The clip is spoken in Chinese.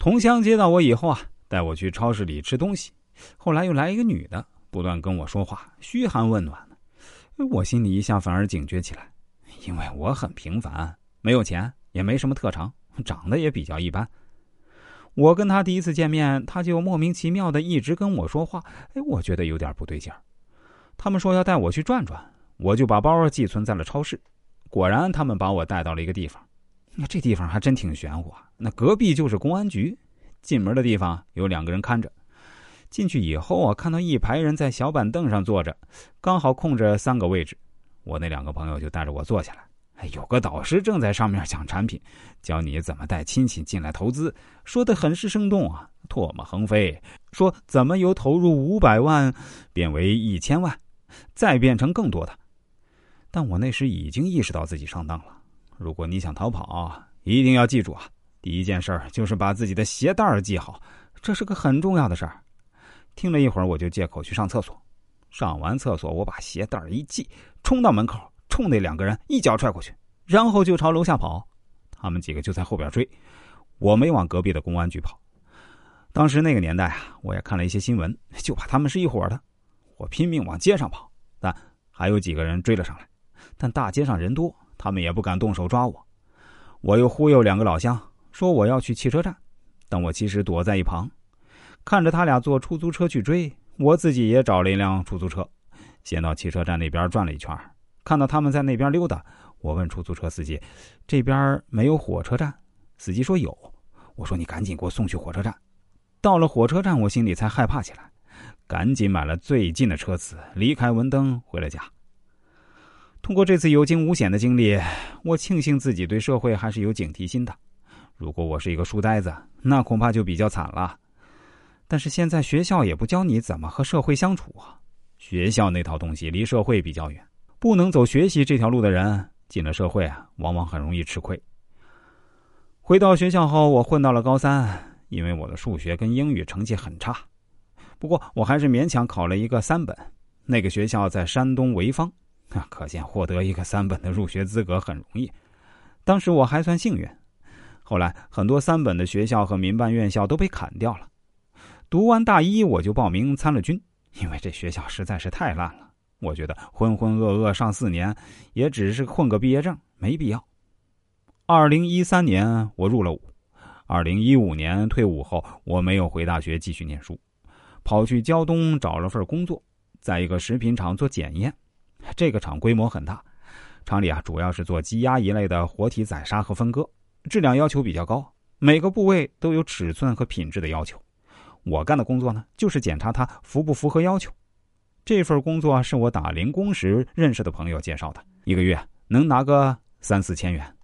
同乡接到我以后啊，带我去超市里吃东西。后来又来一个女的，不断跟我说话，嘘寒问暖的。我心里一下反而警觉起来，因为我很平凡，没有钱，也没什么特长，长得也比较一般。我跟他第一次见面，他就莫名其妙的一直跟我说话，哎，我觉得有点不对劲儿。他们说要带我去转转，我就把包寄存在了超市。果然，他们把我带到了一个地方，那这地方还真挺玄乎啊！那隔壁就是公安局，进门的地方有两个人看着。进去以后啊，看到一排人在小板凳上坐着，刚好空着三个位置，我那两个朋友就带着我坐下来。有个导师正在上面讲产品，教你怎么带亲戚进来投资，说的很是生动啊，唾沫横飞，说怎么由投入五百万变为一千万，再变成更多的。但我那时已经意识到自己上当了。如果你想逃跑，一定要记住啊，第一件事就是把自己的鞋带系好，这是个很重要的事儿。听了一会儿，我就借口去上厕所。上完厕所，我把鞋带一系，冲到门口。冲那两个人一脚踹过去，然后就朝楼下跑。他们几个就在后边追，我没往隔壁的公安局跑。当时那个年代啊，我也看了一些新闻，就怕他们是一伙的。我拼命往街上跑，但还有几个人追了上来。但大街上人多，他们也不敢动手抓我。我又忽悠两个老乡，说我要去汽车站，但我其实躲在一旁，看着他俩坐出租车去追。我自己也找了一辆出租车，先到汽车站那边转了一圈。看到他们在那边溜达，我问出租车司机：“这边没有火车站？”司机说：“有。”我说：“你赶紧给我送去火车站。”到了火车站，我心里才害怕起来，赶紧买了最近的车次，离开文登，回了家。通过这次有惊无险的经历，我庆幸自己对社会还是有警惕心的。如果我是一个书呆子，那恐怕就比较惨了。但是现在学校也不教你怎么和社会相处啊，学校那套东西离社会比较远。不能走学习这条路的人，进了社会啊，往往很容易吃亏。回到学校后，我混到了高三，因为我的数学跟英语成绩很差，不过我还是勉强考了一个三本。那个学校在山东潍坊，啊，可见获得一个三本的入学资格很容易。当时我还算幸运。后来很多三本的学校和民办院校都被砍掉了。读完大一，我就报名参了军，因为这学校实在是太烂了。我觉得浑浑噩噩上四年，也只是混个毕业证，没必要。二零一三年我入了伍，二零一五年退伍后，我没有回大学继续念书，跑去胶东找了份工作，在一个食品厂做检验。这个厂规模很大，厂里啊主要是做鸡鸭一类的活体宰杀和分割，质量要求比较高，每个部位都有尺寸和品质的要求。我干的工作呢，就是检查它符不符合要求。这份工作是我打零工时认识的朋友介绍的，一个月能拿个三四千元。